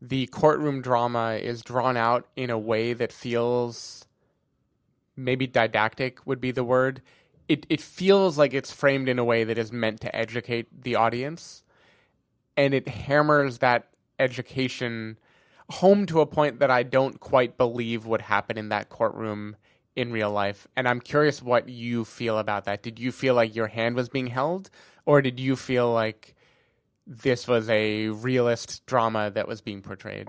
the courtroom drama is drawn out in a way that feels maybe didactic would be the word. It it feels like it's framed in a way that is meant to educate the audience, and it hammers that education home to a point that I don't quite believe would happen in that courtroom in real life. And I'm curious what you feel about that. Did you feel like your hand was being held, or did you feel like this was a realist drama that was being portrayed?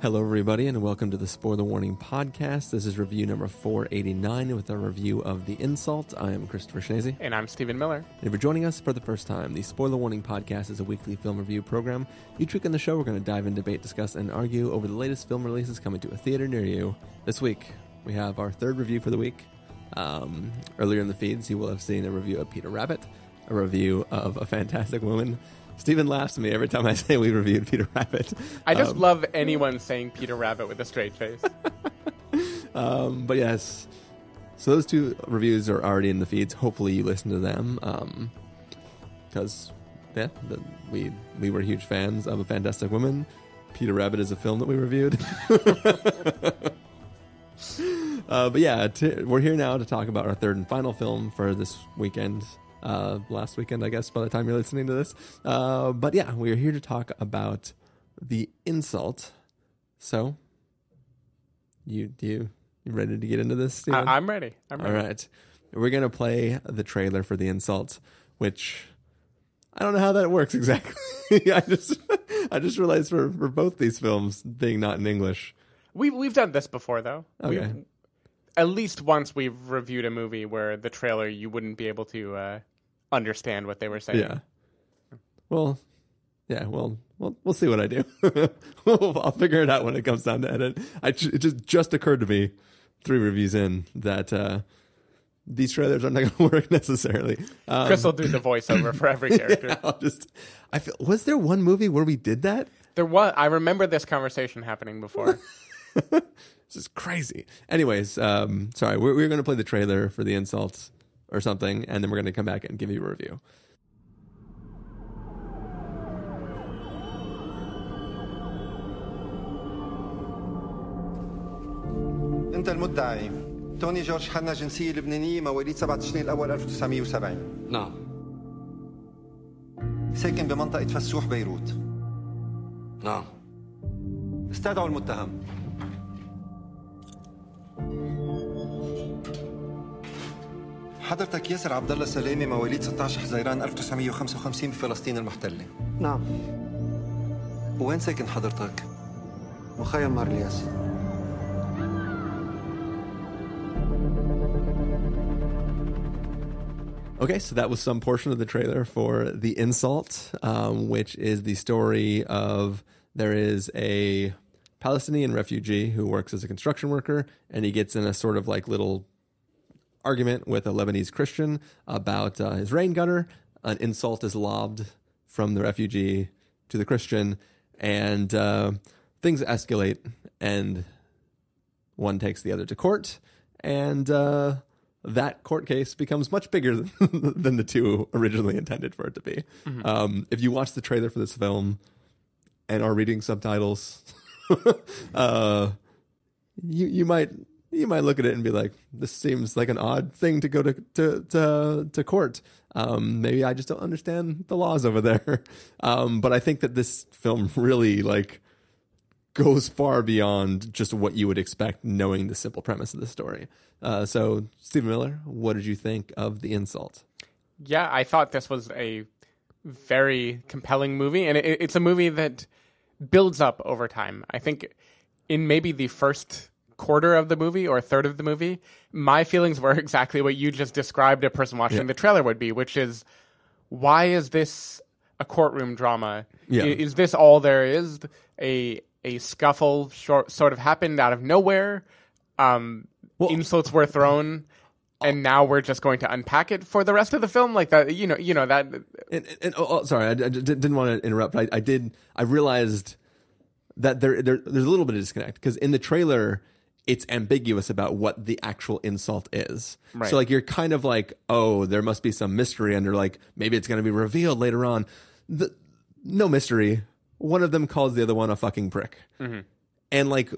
Hello, everybody, and welcome to the Spoiler Warning Podcast. This is review number 489 with a review of The Insult. I am Christopher Schnese. And I'm Stephen Miller. And if you're joining us for the first time, the Spoiler Warning Podcast is a weekly film review program. Each week on the show, we're going to dive in, debate, discuss, and argue over the latest film releases coming to a theater near you. This week, we have our third review for the week. Um, earlier in the feeds, you will have seen a review of Peter Rabbit, a review of A Fantastic Woman, Stephen laughs at me every time I say we reviewed Peter Rabbit. I just um, love anyone saying Peter Rabbit with a straight face. um, but yes, so those two reviews are already in the feeds. Hopefully, you listen to them because um, yeah, the, we we were huge fans of a Fantastic Woman. Peter Rabbit is a film that we reviewed. uh, but yeah, t- we're here now to talk about our third and final film for this weekend uh, last weekend, I guess, by the time you're listening to this. Uh, but yeah, we are here to talk about the insult. So, you you you ready to get into this? I, am ready. I'm ready. All right, we're gonna play the trailer for the insult, which I don't know how that works exactly. I just I just realized for for both these films being not in English. We we've done this before though. Okay. We've, at least once we've reviewed a movie where the trailer you wouldn't be able to uh, understand what they were saying. Yeah. Well, yeah. Well, we'll we'll see what I do. I'll figure it out when it comes down to edit. I it just just occurred to me three reviews in that uh, these trailers are not going to work necessarily. Um, Chris will do the voiceover for every character. Yeah, I'll just I feel was there one movie where we did that? There was. I remember this conversation happening before. this is crazy. Anyways, um, sorry, we're, we're going to play the trailer for the insults or something, and then we're going to come back and give you a review. انت المدعي توني جورج حنا جنسية لبنانية مواليد 7 تشرين الأول 1970 نعم ساكن بمنطقة فسوح بيروت نعم استدعوا المتهم حضرتك ياسر عبد الله سلامه مواليد 16 حزيران 1955 بفلسطين المحتله نعم وين ساكن حضرتك؟ مخيم مار الياس Okay, so that was some portion of the trailer for The Insult, um, which is the story of there is a Palestinian refugee who works as a construction worker, and he gets in a sort of like little argument with a Lebanese Christian about uh, his rain gutter. An insult is lobbed from the refugee to the Christian, and uh, things escalate, and one takes the other to court, and uh, that court case becomes much bigger than the two originally intended for it to be. Mm-hmm. Um, if you watch the trailer for this film and are reading subtitles, uh, you you might you might look at it and be like, "This seems like an odd thing to go to to to, to court." Um, maybe I just don't understand the laws over there. Um, but I think that this film really like goes far beyond just what you would expect, knowing the simple premise of the story. Uh, so, Stephen Miller, what did you think of the insult? Yeah, I thought this was a very compelling movie, and it, it's a movie that builds up over time. I think in maybe the first quarter of the movie or a third of the movie, my feelings were exactly what you just described a person watching yeah. the trailer would be, which is why is this a courtroom drama? Yeah. Is this all there is? A a scuffle short, sort of happened out of nowhere. Um, well, insults were thrown and now we're just going to unpack it for the rest of the film like that you know you know that and, and oh, oh, sorry I, I, didn't want to interrupt I, I did i realized that there, there there's a little bit of disconnect because in the trailer it's ambiguous about what the actual insult is. Right. So like you're kind of like, oh, there must be some mystery under like maybe it's going to be revealed later on. The, no mystery. One of them calls the other one a fucking prick. Mm-hmm. And like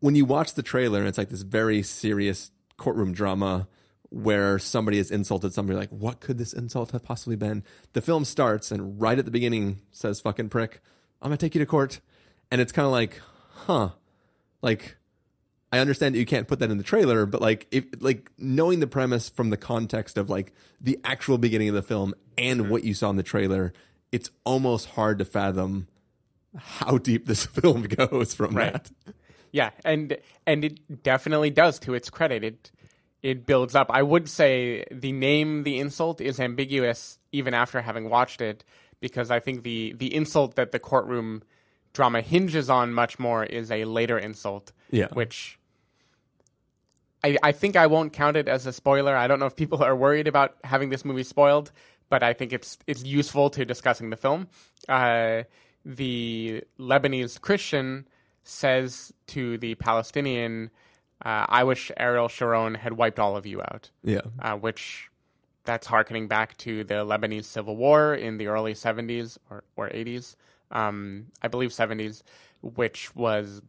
when you watch the trailer and it's like this very serious courtroom drama where somebody has insulted somebody like what could this insult have possibly been the film starts and right at the beginning says fucking prick i'm gonna take you to court and it's kind of like huh like i understand that you can't put that in the trailer but like if like knowing the premise from the context of like the actual beginning of the film and what you saw in the trailer it's almost hard to fathom how deep this film goes from Right. that Yeah, and and it definitely does to its credit. It it builds up. I would say the name the insult is ambiguous even after having watched it because I think the the insult that the courtroom drama hinges on much more is a later insult. Yeah. Which I I think I won't count it as a spoiler. I don't know if people are worried about having this movie spoiled, but I think it's it's useful to discussing the film. Uh, the Lebanese Christian says to the Palestinian, uh, "I wish Ariel Sharon had wiped all of you out." yeah uh, which that's harkening back to the Lebanese civil war in the early 70s or, or 80s, um, I believe 70s, which was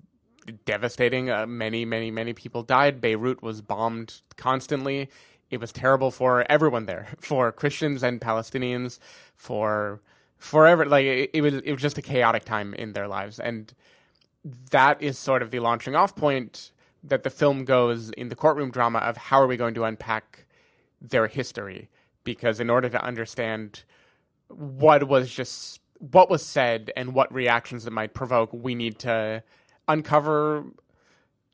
devastating. Uh, many, many, many people died. Beirut was bombed constantly. It was terrible for everyone there, for Christians and Palestinians, for forever. Like it, it was, it was just a chaotic time in their lives, and that is sort of the launching off point that the film goes in the courtroom drama of how are we going to unpack their history because in order to understand what was just what was said and what reactions it might provoke we need to uncover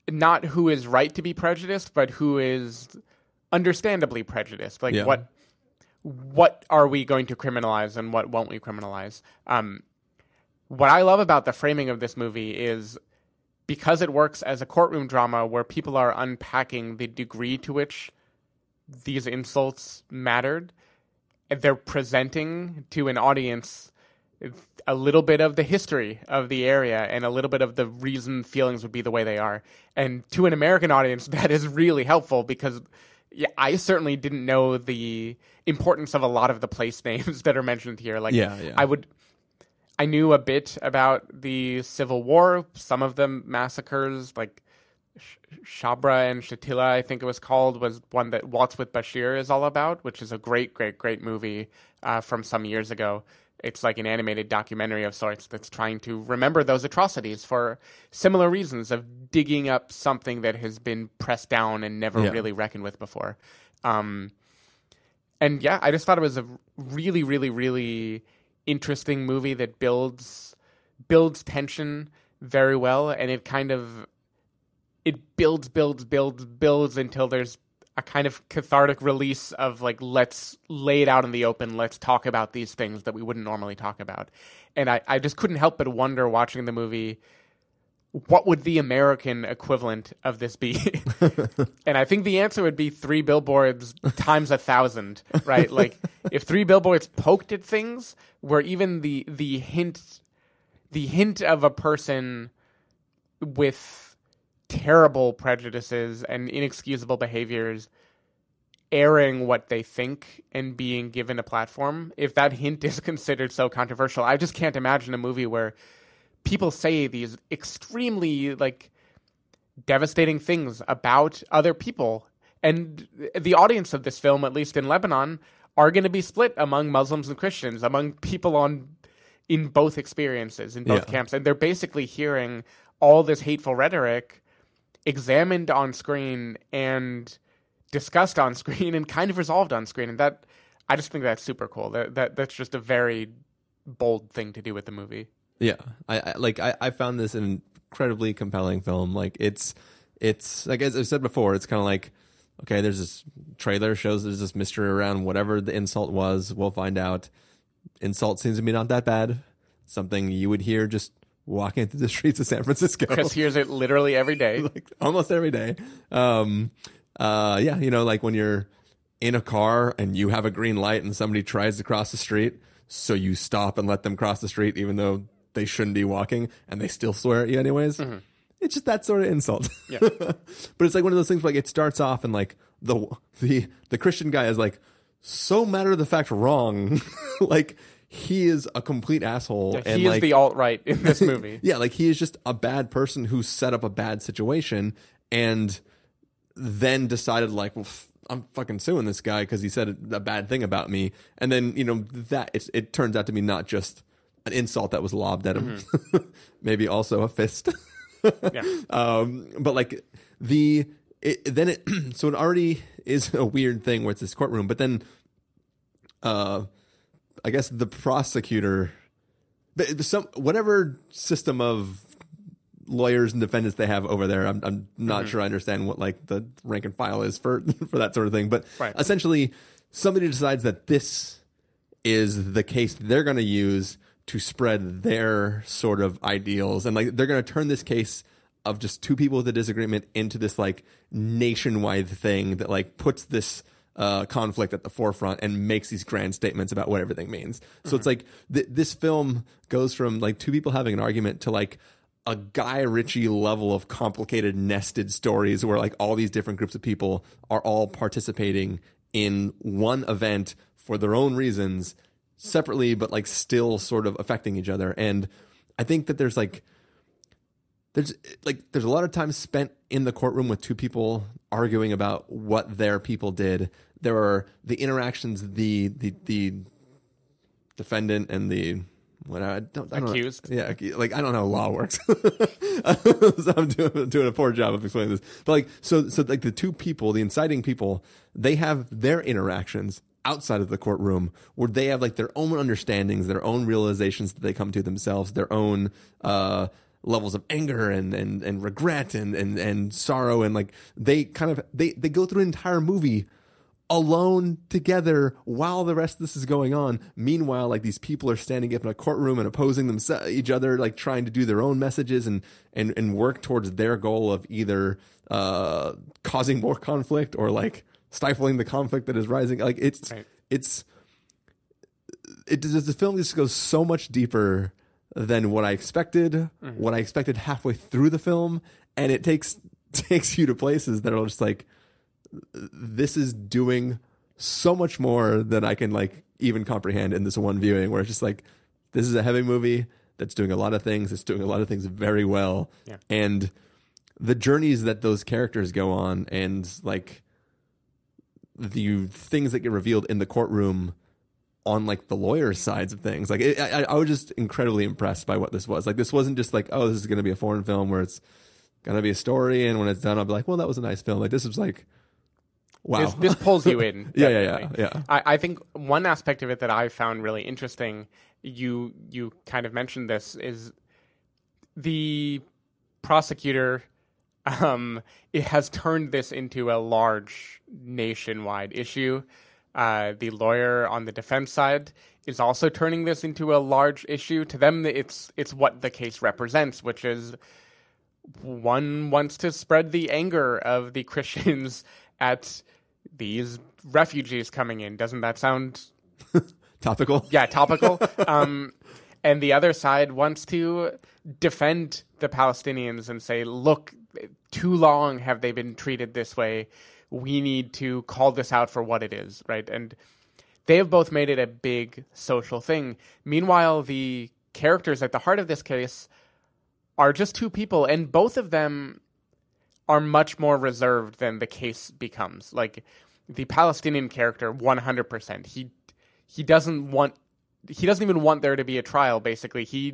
not who is right to be prejudiced but who is understandably prejudiced like Yeah. what what are we going to criminalize and what won't we criminalize um what I love about the framing of this movie is because it works as a courtroom drama where people are unpacking the degree to which these insults mattered, they're presenting to an audience a little bit of the history of the area and a little bit of the reason feelings would be the way they are. And to an American audience, that is really helpful because yeah, I certainly didn't know the importance of a lot of the place names that are mentioned here. Like, Yeah, yeah. I would I knew a bit about the Civil War, some of the massacres, like Sh- Shabra and Shatila, I think it was called, was one that Waltz with Bashir is all about, which is a great, great, great movie uh, from some years ago. It's like an animated documentary of sorts that's trying to remember those atrocities for similar reasons of digging up something that has been pressed down and never Yeah. really reckoned with before. Um, and yeah, I just thought it was a really, really, really interesting movie that builds builds tension very well, and it kind of it builds, builds, builds, builds until there's a kind of cathartic release of like let's lay it out in the open, let's talk about these things that we wouldn't normally talk about. And I, I just couldn't help but wonder watching the movie what would the American equivalent of this be? and I think the answer would be three billboards times a thousand, right? Like if three billboards poked at things where even the the hint the hint of a person with terrible prejudices and inexcusable behaviors airing what they think and being given a platform, if that hint is considered so controversial, I just can't imagine a movie where people say these extremely like devastating things about other people. And the audience of this film, at least in Lebanon, are going to be split among Muslims and Christians, among people on in both experiences in both Yeah. camps, and they're basically hearing all this hateful rhetoric examined on screen and discussed on screen and kind of resolved on screen. And that I just think that's super cool. That, that that's just a very bold thing to do with the movie. Yeah, I, I like I, I found this an incredibly compelling film. Like it's it's like as I said before, it's kind of like okay, there's this trailer shows there's this mystery around whatever the insult was. We'll find out. Insult seems to be not that bad. Something you would hear just walking through the streets of San Francisco. Chris hears it literally every day. like almost every day. Um, uh, yeah, you know, like when you're in a car and you have a green light and somebody tries to cross the street, so you stop and let them cross the street, even though they shouldn't be walking, and they still swear at you anyways. It's just that sort of insult. Yeah. but it's like one of those things. Like it starts off and like the the the Christian guy is like so matter of the fact wrong, like he is a complete asshole. Yeah, and he is like, the alt right in this movie. yeah, like he is just a bad person who set up a bad situation and then decided like, well, f- I'm fucking suing this guy because he said a bad thing about me. And then you know that it's, it turns out to be not just an insult that was lobbed at him, maybe also a fist. yeah. um, but like the it, then it so it already is a weird thing where it's this courtroom, but then uh, I guess the prosecutor, some whatever system of lawyers and defendants they have over there, I'm I'm not mm-hmm. sure I understand what like the rank and file is for for that sort of thing, but Right. essentially somebody decides that this is the case they're going to use to spread their sort of ideals and like they're going to turn this case of just two people with a disagreement into this like nationwide thing that like puts this uh, conflict at the forefront and makes these grand statements about what everything means. So it's like th- this film goes from like two people having an argument to like a Guy Ritchie level of complicated nested stories where like all these different groups of people are all participating in one event for their own reasons separately but like still sort of affecting each other. And i think that there's like there's like there's a lot of time spent in the courtroom with two people arguing about what their people did there are the interactions the the the defendant and the what I don't, I don't know. Accused. yeah like I don't know how law works so I'm doing, doing a poor job of explaining this but like so so like the two people the inciting people they have their interactions outside of the courtroom where they have like their own understandings their own realizations that they come to themselves their own uh levels of anger and and and regret and and and sorrow and like they kind of they they go through an entire movie alone together while the rest of this is going on. Meanwhile, like these people are standing up in a courtroom and opposing themselves each other, like trying to do their own messages and and and work towards their goal of either uh, causing more conflict or like stifling the conflict that is rising. Like it's Right. it's it does the film just goes so much deeper than what I expected, what I expected halfway through the film, and it takes takes you to places that are just like this is doing so much more than I can like even comprehend in this one viewing where it's just like this is a heavy movie that's doing a lot of things, it's doing a lot of things very well. Yeah. And the journeys that those characters go on and like the things that get revealed in the courtroom on like the lawyer's sides of things. Like it, I, I was just incredibly impressed by what this was. Like this wasn't just like, oh, this is going to be a foreign film where it's going to be a story, and when it's done, I'll be like, well, that was a nice film. Like this was like, wow, This, this pulls you in. Yeah, yeah, yeah, yeah. I, I think one aspect of it that I found really interesting, you you kind of mentioned this, is the prosecutor um, it has turned this into a large nationwide issue. Uh, the lawyer on the defense side is also turning this into a large issue. To them, it's it's what the case represents, which is one wants to spread the anger of the Christians at these refugees coming in. Doesn't that sound topical. yeah topical? um, and the other side wants to defend the Palestinians and say, look, too long have they been treated this way. We need to call this out for what it is, right? And they have both made it a big social thing. Meanwhile, the characters at the heart of this case are just two people, and both of them are much more reserved than the case becomes. Like the Palestinian character, one hundred percent. He he doesn't want. He doesn't even want there to be a trial. Basically, he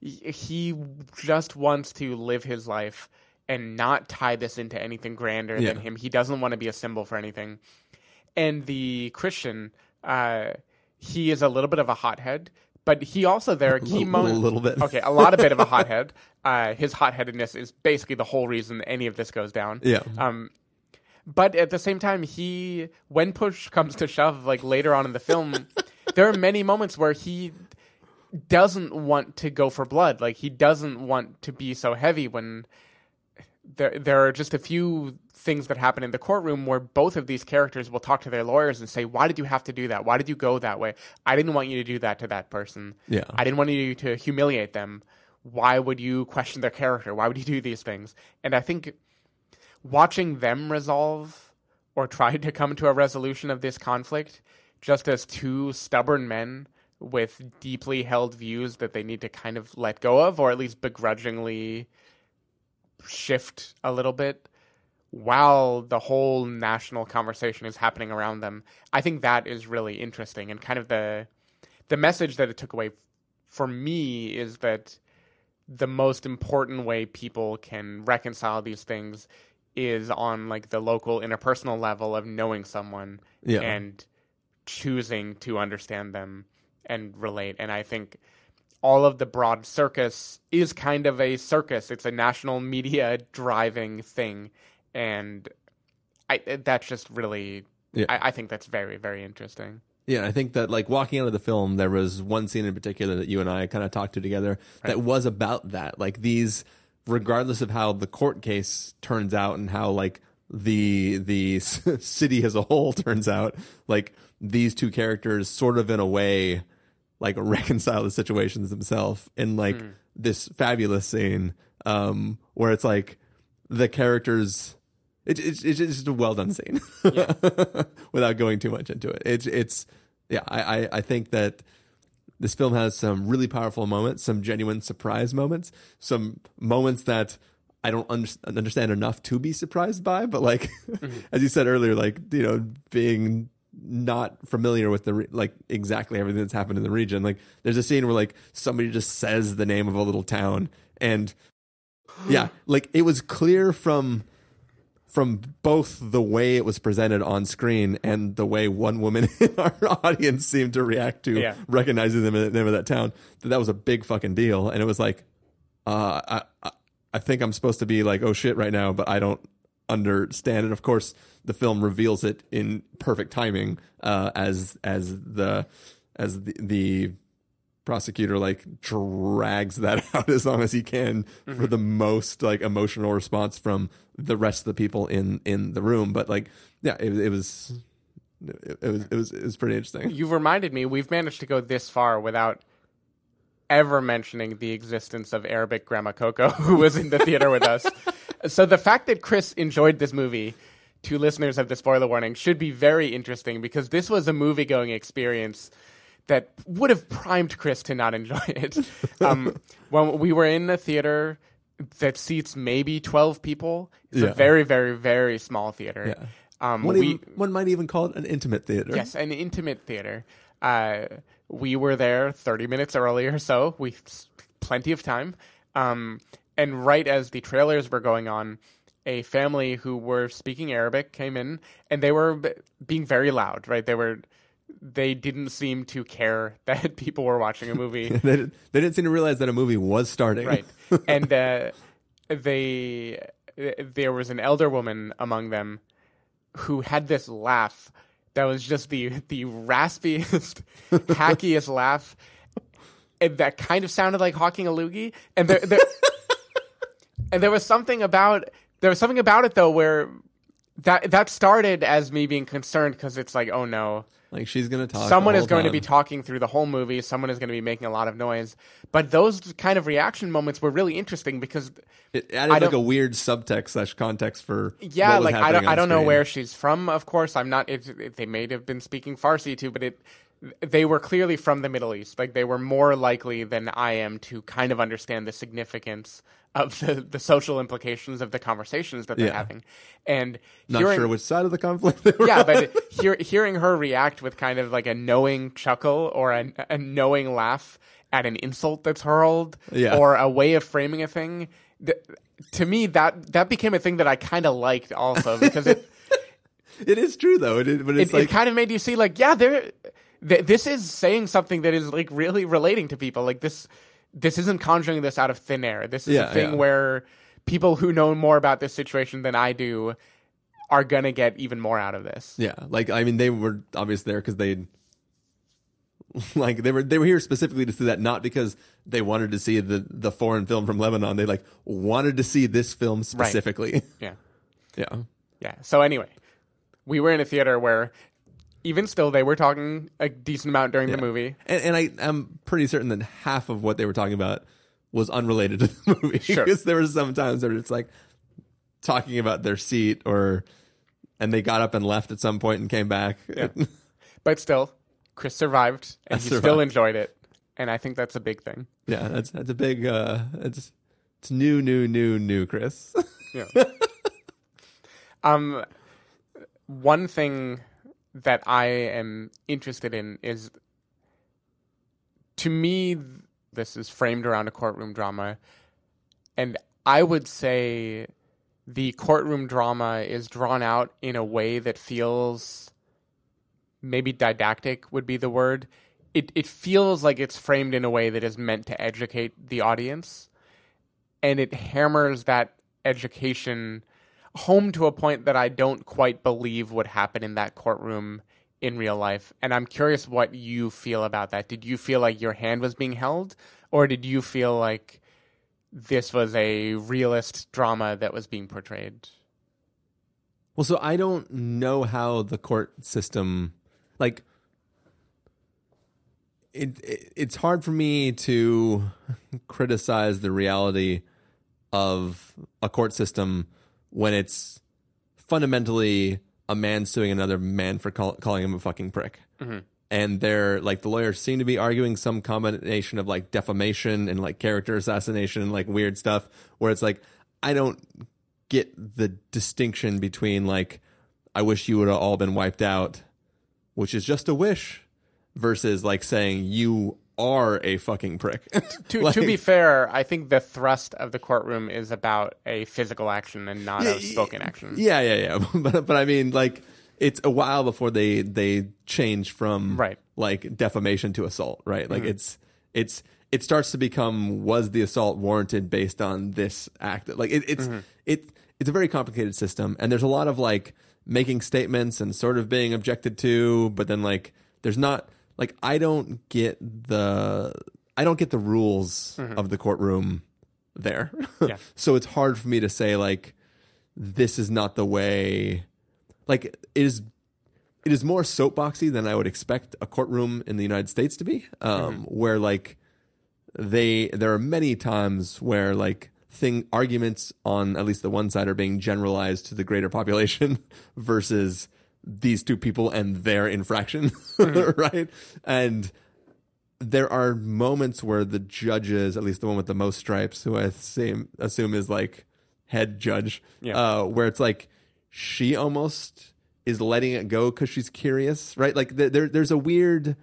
he just wants to live his life and not tie this into anything grander Yeah. than him. He doesn't want to be a symbol for anything. And the Christian, uh, he is a little bit of a hothead, but he also there are key little- moments. little bit. Okay, a lot of bit of a hothead. Uh, his hotheadedness is basically the whole reason any of this goes down. Yeah. Um, but at the same time, he, when push comes to shove, like later on in the film, there are many moments where he doesn't want to go for blood. Like he doesn't want to be so heavy when there there are just a few things that happen in the courtroom where both of these characters will talk to their lawyers and say, "Why did you have to do that? Why did you go that way? I didn't want you to do that to that person. Yeah. I didn't want you to humiliate them. Why would you question their character? Why would you do these things?" And I think watching them resolve or try to come to a resolution of this conflict just as two stubborn men with deeply held views that they need to kind of let go of or at least begrudgingly shift a little bit while the whole national conversation is happening around them. I think that is really interesting and kind of the the message that it took away for me is that the most important way people can reconcile these things is on like the local interpersonal level of knowing someone Yeah. and choosing to understand them and relate. And I think all of the broad circus is kind of a circus. It's a national media driving thing, and I that's just really. Yeah. I, I think that's very very interesting. Yeah, I think that like walking out of the film, there was one scene in particular that you and I kind of talked to together that was about that. Like these, regardless of how the court case turns out and how like the the city as a whole turns out, like these two characters sort of in a way like reconcile the situations themselves in like this fabulous scene um where it's like the characters it, it's it's just a well done scene without going too much into it. It's it's yeah, I, I I think that this film has some really powerful moments, some genuine surprise moments, some moments that I don't under, understand enough to be surprised by. But like mm-hmm. as you said earlier, like you know being not familiar with the re- like exactly everything that's happened in the region. Like there's a scene where like somebody just says the name of a little town and yeah, like it was clear from from both the way it was presented on screen and the way one woman in our audience seemed to react to Yeah. recognizing the name of that town that that was a big fucking deal and it was like uh I, I I think I'm supposed to be like oh shit right now but I don't understand and of course the film reveals it in perfect timing uh as as the as the, the prosecutor like drags that out as long as he can for mm-hmm. the most like emotional response from the rest of the people in in the room. But like yeah it, it was it, it was it was it was pretty interesting. You've reminded me we've managed to go this far without ever mentioning the existence of Arabic Grandma Coco, who was in the theater with us. So the fact that Chris enjoyed this movie, to listeners of the spoiler warning, should be very interesting because this was a movie going experience that would have primed Chris to not enjoy it. Um, when we were in the theater that seats maybe 12 people, it's Yeah. a very, very, very small theater. Yeah. Um, one, we, even, one might even call it an intimate theater Yes, an intimate theater. Uh, we were there 30 minutes early or so. We plenty of time. Um, and right as the trailers were going on, a family who were speaking Arabic came in, and they were b- being very loud. Right, they were. They didn't seem to care that people were watching a movie. they, didn't, they didn't seem to realize that a movie was starting. Right. And uh, they there was an elder woman among them who had this laugh that was just the the raspiest hackiest laugh and that kind of sounded like hawking a loogie and there, there and there was something about there was something about it though where that that started as me being concerned because it's like oh no like she's gonna talk someone is going to be talking through the whole movie. Someone is going to be making a lot of noise. But those kind of reaction moments were really interesting because, it added I like a weird subtext slash context for yeah, like I don't, I don't know where she's from. Of course, I'm not. It, it, they may have been speaking Farsi too, but it, they were clearly from the Middle East. Like they were more likely than I am to kind of understand the significance of the, the social implications of the conversations that they're Yeah. having. And not hearing, sure which side of the conflict they were yeah, on. but hear, hearing her react with kind of like a knowing chuckle or a, a knowing laugh at an insult that's hurled, Yeah. or a way of framing a thing, th- to me that that became a thing that I kind of liked also because it it is true though it but it's it, like it kind of made you see like yeah there th- this is saying something that is like really relating to people like this this isn't conjuring this out of thin air this is Yeah, a thing yeah. where people who know more about this situation than I do are gonna get even more out of this Yeah, like I mean, they were obviously there because they like they were they were here specifically to see that, not because they wanted to see the the foreign film from Lebanon. They like wanted to see this film specifically. Yeah. yeah. Yeah. So anyway, we were in a theater where even still they were talking a decent amount during the movie. And, and I am pretty certain that half of what they were talking about was unrelated to the movie. Sure. because there were some times where it's like talking about their seat or and they got up and left at some point and came back. Yeah. But still, Chris survived and I he still enjoyed it. And I think that's a big thing. Yeah, that's that's a big uh it's it's new, new, new, new, Chris. Yeah. um, one thing that I am interested in is, to me, this is framed around a courtroom drama, and I would say the courtroom drama is drawn out in a way that feels maybe didactic would be the word. It it feels like it's framed in a way that is meant to educate the audience and it hammers that education home to a point that I don't quite believe would happen in that courtroom in real life. And I'm curious what you feel about that. Did you feel like your hand was being held, or did you feel like this was a realist drama that was being portrayed? Well, so I don't know how the court system, like, it, it it's hard for me to criticize the reality of a court system when it's fundamentally a man suing another man for call, calling him a fucking prick. Mm-hmm. And they're like the lawyers seem to be arguing some combination of like defamation and like character assassination and like weird stuff where it's like I don't get the distinction between like I wish you would have all been wiped out, which is just a wish, versus like saying you are a fucking prick. To, Like- to be fair, I think the thrust of the courtroom is about a physical action and not a spoken action. Yeah, yeah, yeah. but but I mean, like, it's a while before they they change from Right. like defamation to assault, right? Like Mm-hmm. it's it's it starts to become was the assault warranted based on this act? Like it, it's Mm-hmm. it it's a very complicated system, and there's a lot of like making statements and sort of being objected to, but then like there's not like I don't get the I don't get the rules of the courtroom there. Mm-hmm. Yeah. so it's hard for me to say like this is not the way like it is it is more soapboxy than I would expect a courtroom in the United States to be. Um, where like they there are many times where like thing arguments on at least the one side are being generalized to the greater population versus these two people and their infraction, right? And there are moments where the judges, at least the one with the most stripes, who I assume, assume is like head judge, Yeah. uh, where it's like she almost is letting it go because she's curious, right? Like there, there, there's a weird,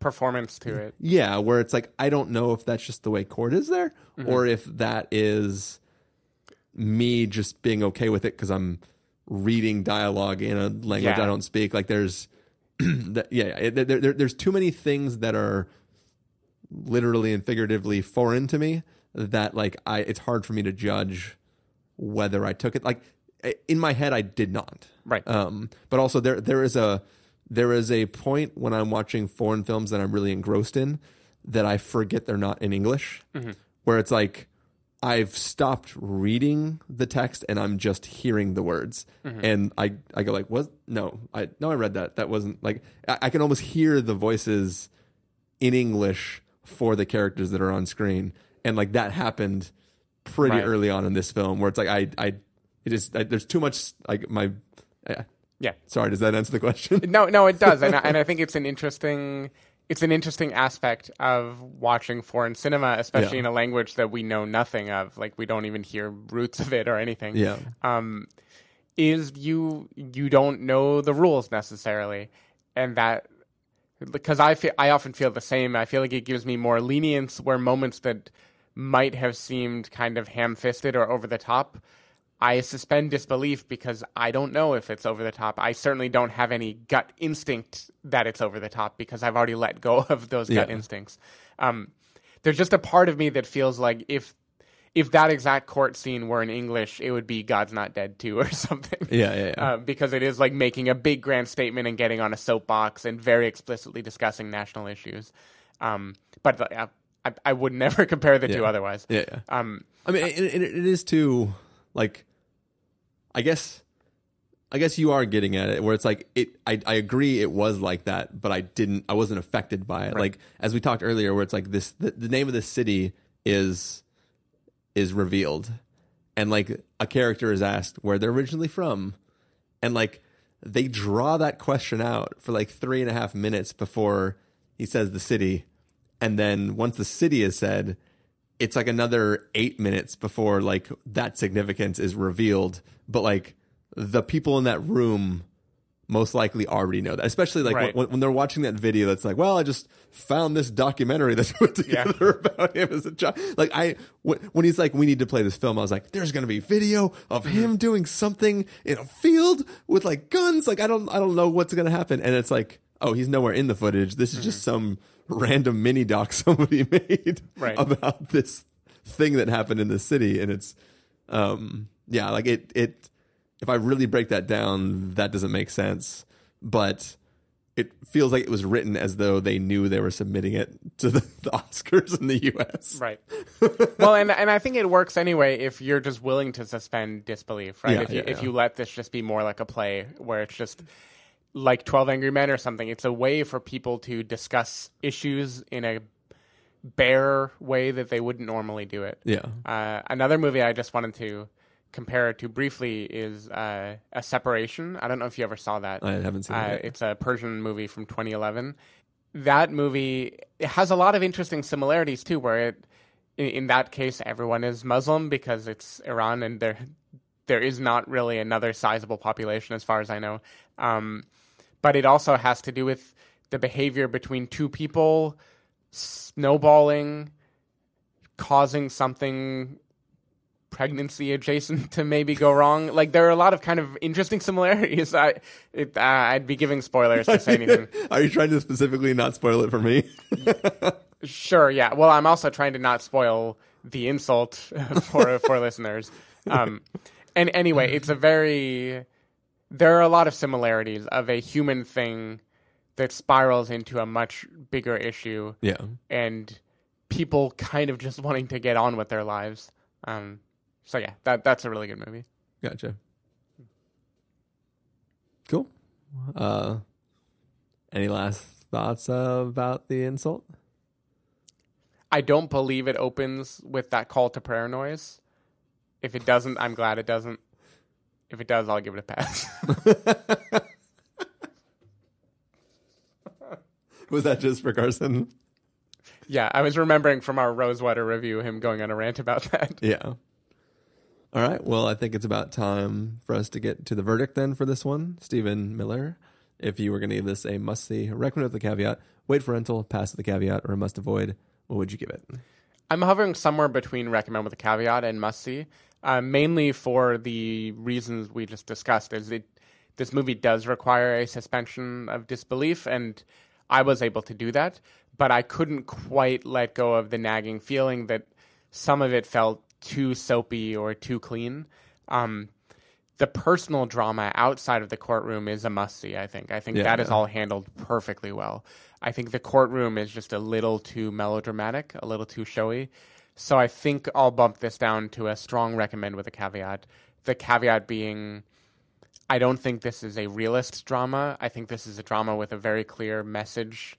Performance to it. yeah, where it's like I don't know if that's just the way court is there, or if that is me just being okay with it because I'm reading dialogue in a language Yeah. I don't speak. Like there's, that, yeah, there, there, there's too many things that are literally and figuratively foreign to me that like I it's hard for me to judge whether I took it like in my head I did not. Right. Um but also there there is a there is a point when I'm watching foreign films that I'm really engrossed in that I forget they're not in English where it's like I've stopped reading the text and I'm just hearing the words. Mm-hmm. And I, I go like, what? No, I, no, I read that. That wasn't like, I, I can almost hear the voices in English for the characters that are on screen. And like that happened pretty Right. early on in this film where it's like, I, I, it is, I, there's too much, like my, yeah. Yeah. Sorry, does that answer the question? No, no, it does, and I, and I think it's an interesting it's an interesting aspect of watching foreign cinema, especially Yeah. in a language that we know nothing of. Like we don't even hear roots of it or anything. Yeah. Um, is you you don't know the rules necessarily, and that because I feel I often feel the same. I feel like it gives me more lenience where moments that might have seemed kind of ham-fisted or over the top. I suspend disbelief because I don't know if it's over the top. I certainly don't have any gut instinct that it's over the top because I've already let go of those gut instincts. Um, there's just a part of me that feels like if if that exact court scene were in English, it would be God's Not Dead 2 or something. Yeah, yeah, yeah. Uh, because it is like making a big grand statement and getting on a soapbox and very explicitly discussing national issues. Um, but uh, I, I would never compare the two otherwise. yeah, yeah. Um, I mean, it, it, it is too like. I guess, I guess you are getting at it where it's like it. I I agree it was like that, but I didn't. I wasn't affected by it. Like as we talked earlier, where it's like this. The, the name of the city is is revealed, and like a character is asked where they're originally from, and like they draw that question out for like three and a half minutes before he says the city, and then once the city is said, it's like another eight minutes before like that significance is revealed. But like the people in that room most likely already know that, especially like Right. when, when they're watching that video. That's like, well, I just found this documentary that's put together about him as a child. Like I, when, when he's like, we need to play this film, I was like, there's gonna be video of mm-hmm. him doing something in a field with like guns. Like I don't, I don't know what's gonna happen. And it's like, oh, he's nowhere in the footage. This is just mm-hmm. some random mini doc somebody made Right. about this thing that happened in the city, and it's, um, yeah, like it, it. If I really break that down, that doesn't make sense, but it feels like it was written as though they knew they were submitting it to the, the Oscars in the U.S. Right. well, and and I think it works anyway if you're just willing to suspend disbelief, right? Yeah, if you yeah, if yeah. you let this just be more like a play where it's just like 12 Angry Men or something, it's a way for people to discuss issues in a bare way that they wouldn't normally do it. Yeah, Uh, another movie I just wanted to compare it to briefly is uh, A Separation. I don't know if you ever saw that. I haven't seen Uh, it. it's a Persian movie from 2011. That movie it has a lot of interesting similarities too, where it in, in that case everyone is Muslim because it's Iran and there there is not really another sizable population as far as I know. Um, but it also has to do with the behavior between two people snowballing, causing something pregnancy adjacent to maybe go wrong. Like there are a lot of kind of interesting similarities. I it, uh, I'd be giving spoilers to say anything. Are you trying to specifically not spoil it for me? Sure, yeah. Well, I'm also trying to not spoil the insult for for listeners. Um, and anyway, it's a very there are a lot of similarities of a human thing that spirals into a much bigger issue yeah, and people kind of just wanting to get on with their lives. Um, so yeah, that that's a really good movie. gotcha. Cool. Uh, any last thoughts uh, about the insult? I don't believe it opens with that call to prayer noise. If it doesn't, I'm glad it doesn't. If it does, I'll give it a pass. Was that just for Carson? yeah, I was remembering from our Rosewater review him going on a rant about that. Yeah. All right. Well, I think it's about time for us to get to the verdict then for this one. Stephen Miller, if you were going to give this a must see, recommend with the caveat, wait for rental, pass with the caveat, or a must avoid, what would you give it? I'm hovering somewhere between recommend with a caveat and must see, uh, mainly for the reasons we just discussed. Is it this movie does require a suspension of disbelief, and I was able to do that, but I couldn't quite let go of the nagging feeling that some of it felt too soapy or too clean. Um, the personal drama outside of the courtroom is a must see, I think. I think Yeah, that is yeah. all handled perfectly well. I think the courtroom is just a little too melodramatic, a little too showy. So I think I'll bump this down to a strong recommend with a caveat. The caveat being I don't think this is a realist drama. I think this is a drama with a very clear message,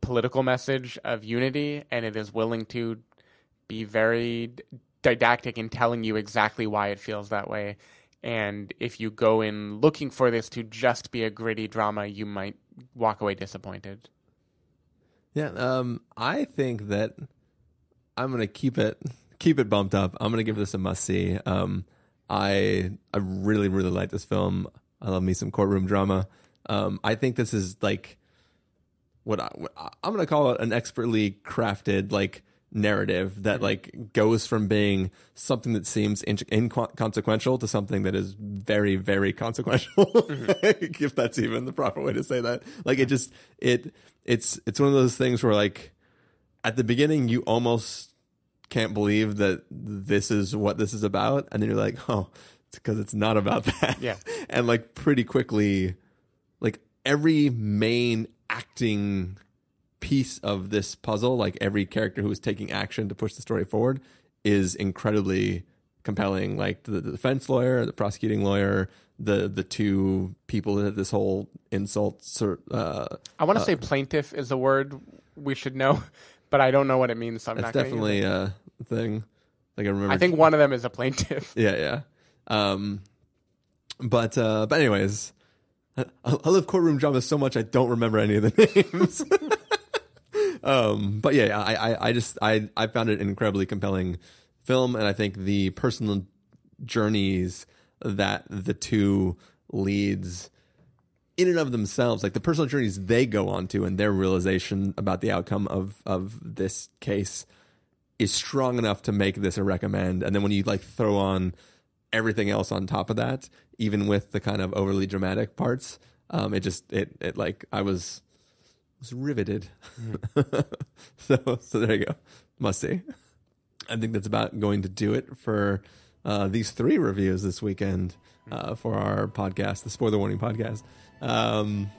political message of unity, and it is willing to be very didactic in telling you exactly why it feels that way. And if you go in looking for this to just be a gritty drama, you might walk away disappointed. Yeah, um, I think that I'm gonna keep it keep it bumped up. I'm gonna give this a must see. Um, I I really really like this film. I love me some courtroom drama. Um, I think this is like what, I, what I'm gonna call it an expertly crafted like narrative that like goes from being something that seems in- inconsequential to something that is very very consequential if that's even the proper way to say that like it just it it's it's one of those things where like at the beginning you almost can't believe that this is what this is about, and then you're like, oh, it's because it's not about that. Yeah. and like pretty quickly, like every main acting piece of this puzzle, like every character who is taking action to push the story forward, is incredibly compelling. Like the, the defense lawyer, the prosecuting lawyer, the the two people that this whole insult sort uh, I want to say plaintiff is a word we should know, but I don't know what it means. So I'm That's not gonna use definitely it. a thing. Like I remember. I think one of them is a plaintiff. Yeah, yeah. Um, but uh, but anyways, I, I love courtroom drama so much I don't remember any of the names. um, but yeah, I, I I just I I found it an incredibly compelling film, and I think the personal journeys that the two leads in and of themselves, like the personal journeys they go on to and their realization about the outcome of of this case is strong enough to make this a recommend. And then when you like throw on everything else on top of that, even with the kind of overly dramatic parts, um, it just it it like I was was riveted. so so there you go, must see. I think that's about going to do it for uh, these three reviews this weekend uh, for our podcast, the Spoiler Warning podcast. Um,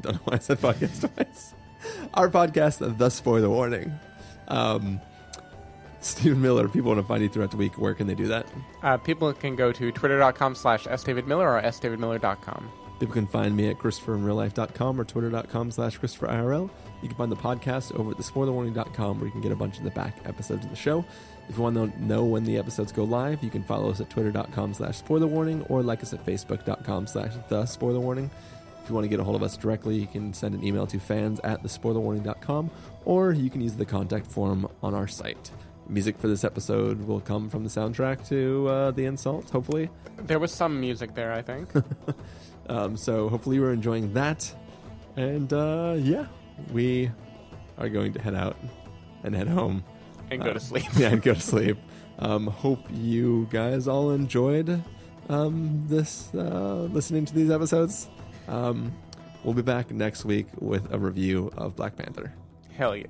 don't know why I said podcast twice. Our podcast, The Spoiler Warning. Um, Stephen Miller, people want to find you throughout the week. Where can they do that? Uh, people can go to twitter.com slash sdavidmiller or sdavidmiller.com. People can find me at ChristopherInRealLife.com or Twitter.com slash ChristopherIRL. You can find the podcast over at TheSpoilerWarning.com where you can get a bunch of the back episodes of the show. If you want to know when the episodes go live, you can follow us at Twitter.com slash SpoilerWarning or like us at Facebook.com slash The Spoiler Warning. If you want to get a hold of us directly, you can send an email to fans at TheSpoilerWarning.com or you can use the contact form on our site. Music for this episode will come from the soundtrack to uh, The Insult, hopefully. There was some music there, I think. Um, so hopefully you were enjoying that. And uh, yeah, we are going to head out and head home. And go to sleep. yeah, and go to sleep. Um, hope you guys all enjoyed um, this uh, listening to these episodes. Um, we'll be back next week with a review of Black Panther. Hell yeah.